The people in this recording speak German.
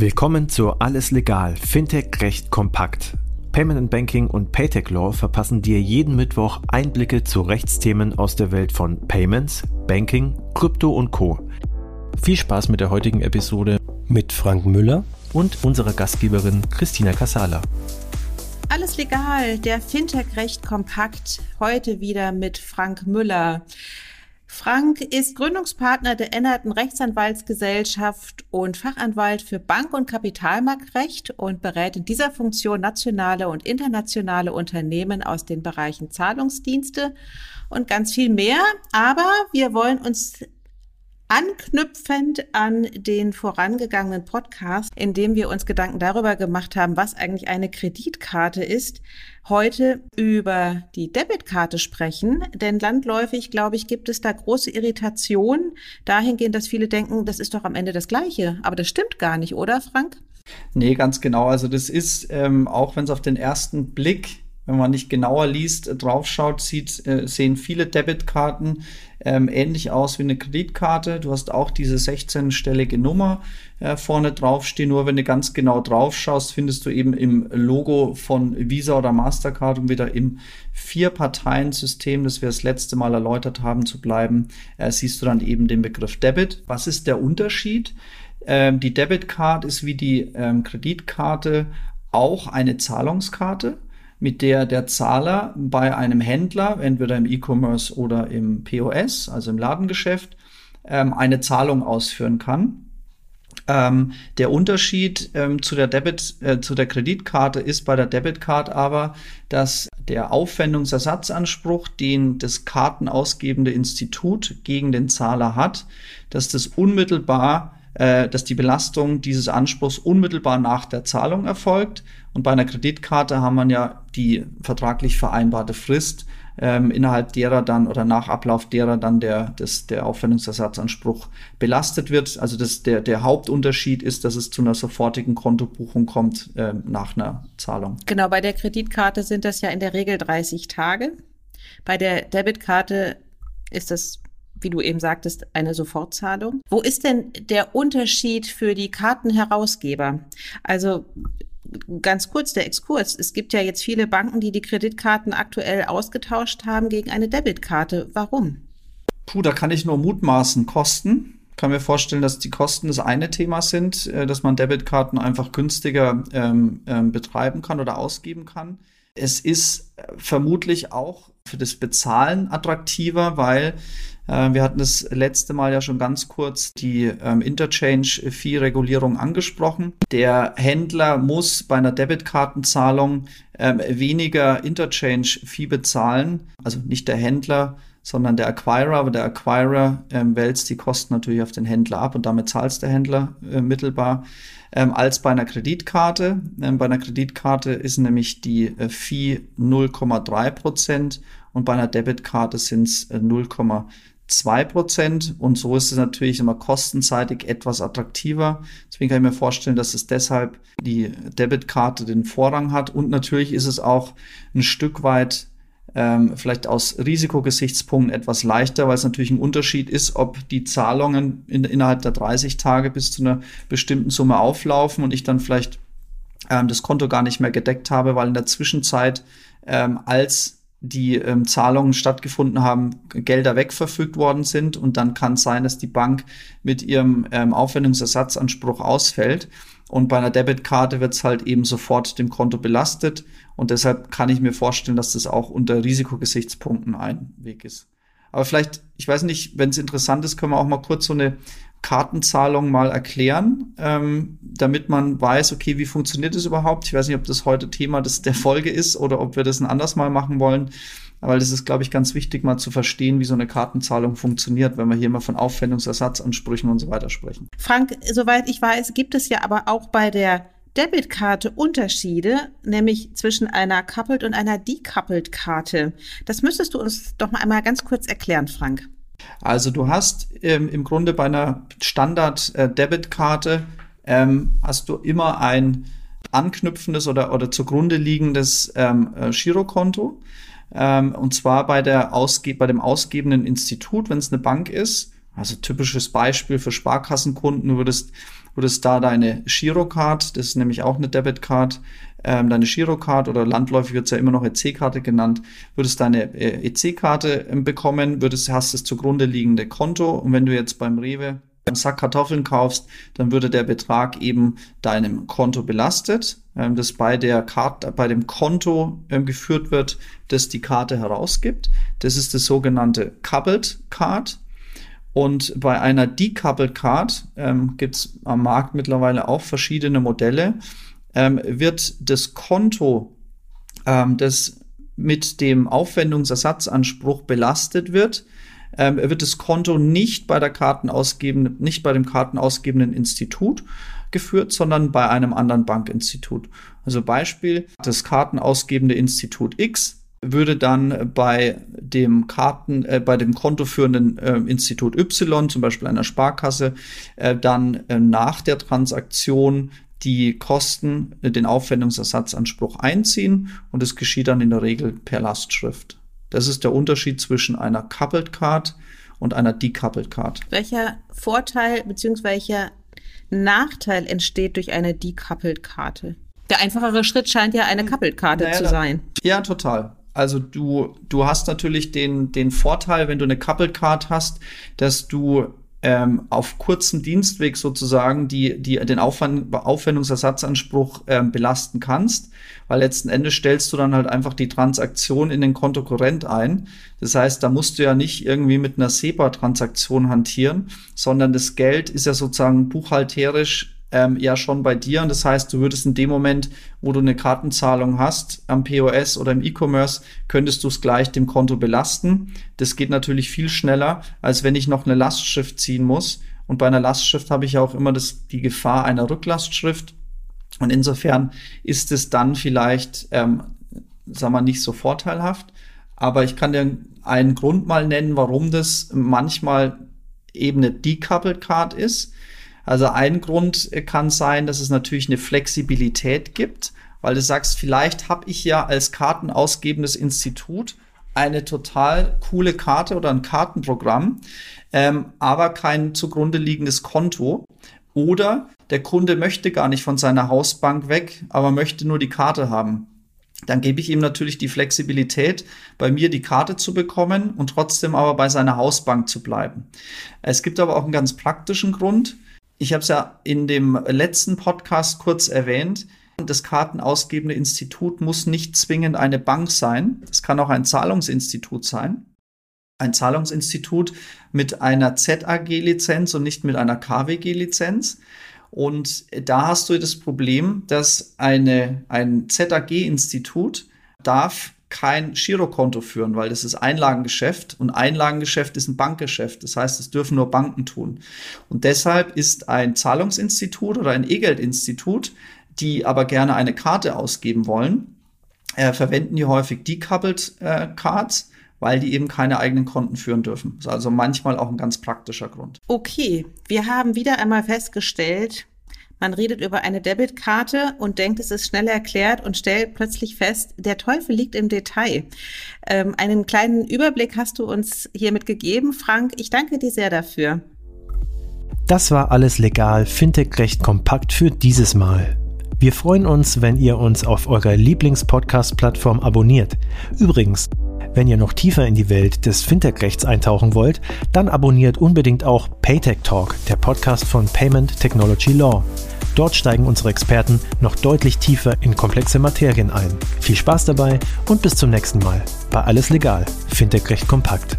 Willkommen zu Alles Legal, Fintech Recht kompakt. Payment and Banking und Paytech Law verpassen dir jeden Mittwoch Einblicke zu Rechtsthemen aus der Welt von Payments, Banking, Krypto und Co. Viel Spaß mit der heutigen Episode mit Frank Müller und unserer Gastgeberin Christina Casala. Alles legal, der Fintech Recht kompakt. Heute wieder mit Frank Müller. Frank ist Gründungspartner der Ennerten Rechtsanwaltsgesellschaft und Fachanwalt für Bank- und Kapitalmarktrecht und berät in dieser Funktion nationale und internationale Unternehmen aus den Bereichen Zahlungsdienste und ganz viel mehr. Aber wir wollen uns anknüpfend an den vorangegangenen Podcast, in dem wir uns Gedanken darüber gemacht haben, was eigentlich eine Kreditkarte ist, heute über die Debitkarte sprechen. Denn landläufig, glaube ich, gibt es da große Irritation dahingehend, dass viele denken, das ist doch am Ende das Gleiche. Aber das stimmt gar nicht, oder Frank? Nee, ganz genau. Also das ist, ähm, auch wenn es auf den ersten Blick wenn man nicht genauer liest, draufschaut, sieht, äh, sehen viele Debitkarten ähm, ähnlich aus wie eine Kreditkarte. Du hast auch diese 16-stellige Nummer äh, vorne draufstehen. Nur wenn du ganz genau draufschaust, findest du eben im Logo von Visa oder Mastercard, um wieder im Vier-Parteien-System, das wir das letzte Mal erläutert haben, zu bleiben, äh, siehst du dann eben den Begriff Debit. Was ist der Unterschied? Ähm, die Debitcard ist wie die ähm, Kreditkarte auch eine Zahlungskarte mit der der Zahler bei einem Händler, entweder im E-Commerce oder im POS, also im Ladengeschäft, ähm, eine Zahlung ausführen kann. Ähm, der Unterschied ähm, zu der Debit, äh, zu der Kreditkarte ist bei der Debitcard aber, dass der Aufwendungsersatzanspruch, den das kartenausgebende Institut gegen den Zahler hat, dass das unmittelbar äh, dass die Belastung dieses Anspruchs unmittelbar nach der Zahlung erfolgt. Und bei einer Kreditkarte haben man ja die vertraglich vereinbarte Frist, ähm, innerhalb derer dann oder nach Ablauf derer dann der, das, der Aufwendungsersatzanspruch belastet wird. Also das, der, der Hauptunterschied ist, dass es zu einer sofortigen Kontobuchung kommt äh, nach einer Zahlung. Genau, bei der Kreditkarte sind das ja in der Regel 30 Tage. Bei der Debitkarte ist das wie du eben sagtest, eine Sofortzahlung. Wo ist denn der Unterschied für die Kartenherausgeber? Also ganz kurz der Exkurs. Es gibt ja jetzt viele Banken, die die Kreditkarten aktuell ausgetauscht haben gegen eine Debitkarte. Warum? Puh, da kann ich nur mutmaßen. Kosten. Kann mir vorstellen, dass die Kosten das eine Thema sind, äh, dass man Debitkarten einfach günstiger ähm, ähm, betreiben kann oder ausgeben kann. Es ist äh, vermutlich auch für das Bezahlen attraktiver, weil wir hatten das letzte Mal ja schon ganz kurz die ähm, Interchange-Fee-Regulierung angesprochen. Der Händler muss bei einer Debitkartenzahlung ähm, weniger Interchange-Fee bezahlen, also nicht der Händler, sondern der Acquirer, aber der Acquirer ähm, wälzt die Kosten natürlich auf den Händler ab und damit zahlt der Händler äh, mittelbar ähm, als bei einer Kreditkarte. Ähm, bei einer Kreditkarte ist nämlich die äh, Fee 0,3 Prozent und bei einer Debitkarte sind es äh, 0,2 Prozent. Und so ist es natürlich immer kostenseitig etwas attraktiver. Deswegen kann ich mir vorstellen, dass es deshalb die Debitkarte den Vorrang hat. Und natürlich ist es auch ein Stück weit ähm, vielleicht aus Risikogesichtspunkten etwas leichter, weil es natürlich ein Unterschied ist, ob die Zahlungen in, innerhalb der 30 Tage bis zu einer bestimmten Summe auflaufen und ich dann vielleicht ähm, das Konto gar nicht mehr gedeckt habe, weil in der Zwischenzeit ähm, als die ähm, Zahlungen stattgefunden haben, Gelder wegverfügt worden sind und dann kann es sein, dass die Bank mit ihrem ähm, Aufwendungsersatzanspruch ausfällt. Und bei einer Debitkarte wird es halt eben sofort dem Konto belastet. Und deshalb kann ich mir vorstellen, dass das auch unter Risikogesichtspunkten ein Weg ist. Aber vielleicht, ich weiß nicht, wenn es interessant ist, können wir auch mal kurz so eine Kartenzahlung mal erklären, ähm, damit man weiß, okay, wie funktioniert das überhaupt? Ich weiß nicht, ob das heute Thema des, der Folge ist oder ob wir das ein anderes Mal machen wollen. Aber das ist, glaube ich, ganz wichtig, mal zu verstehen, wie so eine Kartenzahlung funktioniert, wenn wir hier mal von Aufwendungsersatzansprüchen und so weiter sprechen. Frank, soweit ich weiß, gibt es ja aber auch bei der Debitkarte Unterschiede, nämlich zwischen einer Coupled und einer Decoupled Karte. Das müsstest du uns doch mal einmal ganz kurz erklären, Frank. Also du hast ähm, im Grunde bei einer Standard-Debitkarte äh, ähm, hast du immer ein anknüpfendes oder, oder zugrunde liegendes ähm, äh, Girokonto. Ähm, und zwar bei, der Ausge bei dem ausgebenden Institut, wenn es eine Bank ist. Also typisches Beispiel für Sparkassenkunden, würdest würdest da deine Girocard, das ist nämlich auch eine Debitcard, ähm, deine Girocard oder landläufig wird es ja immer noch EC-Karte genannt, würdest deine äh, EC-Karte äh, bekommen, würdest, hast das zugrunde liegende Konto und wenn du jetzt beim Rewe einen Sack Kartoffeln kaufst, dann würde der Betrag eben deinem Konto belastet, ähm, das bei der Karte, bei dem Konto ähm, geführt wird, das die Karte herausgibt. Das ist das sogenannte Coupled Card. Und bei einer Decoupled Card ähm, gibt es am Markt mittlerweile auch verschiedene Modelle. Ähm, wird das Konto, ähm, das mit dem Aufwendungsersatzanspruch belastet wird, ähm, wird das Konto nicht bei der Kartenausgebenden, nicht bei dem kartenausgebenden Institut geführt, sondern bei einem anderen Bankinstitut. Also Beispiel, das kartenausgebende Institut X würde dann bei dem Karten, äh, bei dem kontoführenden äh, Institut Y, zum Beispiel einer Sparkasse, äh, dann äh, nach der Transaktion die Kosten, äh, den Aufwendungsersatzanspruch einziehen und es geschieht dann in der Regel per Lastschrift. Das ist der Unterschied zwischen einer Coupled Card und einer Decoupled Card. Welcher Vorteil bzw. Nachteil entsteht durch eine Decoupled Karte? Der einfachere Schritt scheint ja eine Coupled Karte naja, zu sein. Ja, total. Also du, du hast natürlich den, den Vorteil, wenn du eine Coupled Card hast, dass du ähm, auf kurzem Dienstweg sozusagen die, die den Aufwand, Aufwendungsersatzanspruch ähm, belasten kannst, weil letzten Endes stellst du dann halt einfach die Transaktion in den Kontokorrent ein. Das heißt, da musst du ja nicht irgendwie mit einer SEPA-Transaktion hantieren, sondern das Geld ist ja sozusagen buchhalterisch ähm, ja schon bei dir. Und das heißt, du würdest in dem Moment, wo du eine Kartenzahlung hast am POS oder im E-Commerce, könntest du es gleich dem Konto belasten. Das geht natürlich viel schneller, als wenn ich noch eine Lastschrift ziehen muss. Und bei einer Lastschrift habe ich auch immer das, die Gefahr einer Rücklastschrift. Und insofern ist es dann vielleicht, ähm, sagen wir, nicht so vorteilhaft. Aber ich kann dir einen Grund mal nennen, warum das manchmal eben eine Decoupled Card ist. Also ein Grund kann sein, dass es natürlich eine Flexibilität gibt, weil du sagst, vielleicht habe ich ja als kartenausgebendes Institut eine total coole Karte oder ein Kartenprogramm, ähm, aber kein zugrunde liegendes Konto. Oder der Kunde möchte gar nicht von seiner Hausbank weg, aber möchte nur die Karte haben. Dann gebe ich ihm natürlich die Flexibilität, bei mir die Karte zu bekommen und trotzdem aber bei seiner Hausbank zu bleiben. Es gibt aber auch einen ganz praktischen Grund ich habe es ja in dem letzten Podcast kurz erwähnt. Das kartenausgebende Institut muss nicht zwingend eine Bank sein. Es kann auch ein Zahlungsinstitut sein. Ein Zahlungsinstitut mit einer ZAG-Lizenz und nicht mit einer KWG-Lizenz. Und da hast du das Problem, dass eine, ein ZAG-Institut darf kein Girokonto führen, weil das ist Einlagengeschäft und Einlagengeschäft ist ein Bankgeschäft. Das heißt, das dürfen nur Banken tun. Und deshalb ist ein Zahlungsinstitut oder ein E-Geldinstitut, die aber gerne eine Karte ausgeben wollen, äh, verwenden die häufig Decoupled äh, Cards, weil die eben keine eigenen Konten führen dürfen. Das ist also manchmal auch ein ganz praktischer Grund. Okay, wir haben wieder einmal festgestellt, man redet über eine Debitkarte und denkt, es ist schnell erklärt und stellt plötzlich fest, der Teufel liegt im Detail. Ähm, einen kleinen Überblick hast du uns hiermit gegeben, Frank. Ich danke dir sehr dafür. Das war alles legal, Fintech recht kompakt für dieses Mal. Wir freuen uns, wenn ihr uns auf eurer Lieblingspodcast-Plattform abonniert. Übrigens, wenn ihr noch tiefer in die Welt des Fintech-Rechts eintauchen wollt, dann abonniert unbedingt auch Paytech Talk, der Podcast von Payment Technology Law. Dort steigen unsere Experten noch deutlich tiefer in komplexe Materien ein. Viel Spaß dabei und bis zum nächsten Mal bei Alles Legal, Fintech recht kompakt.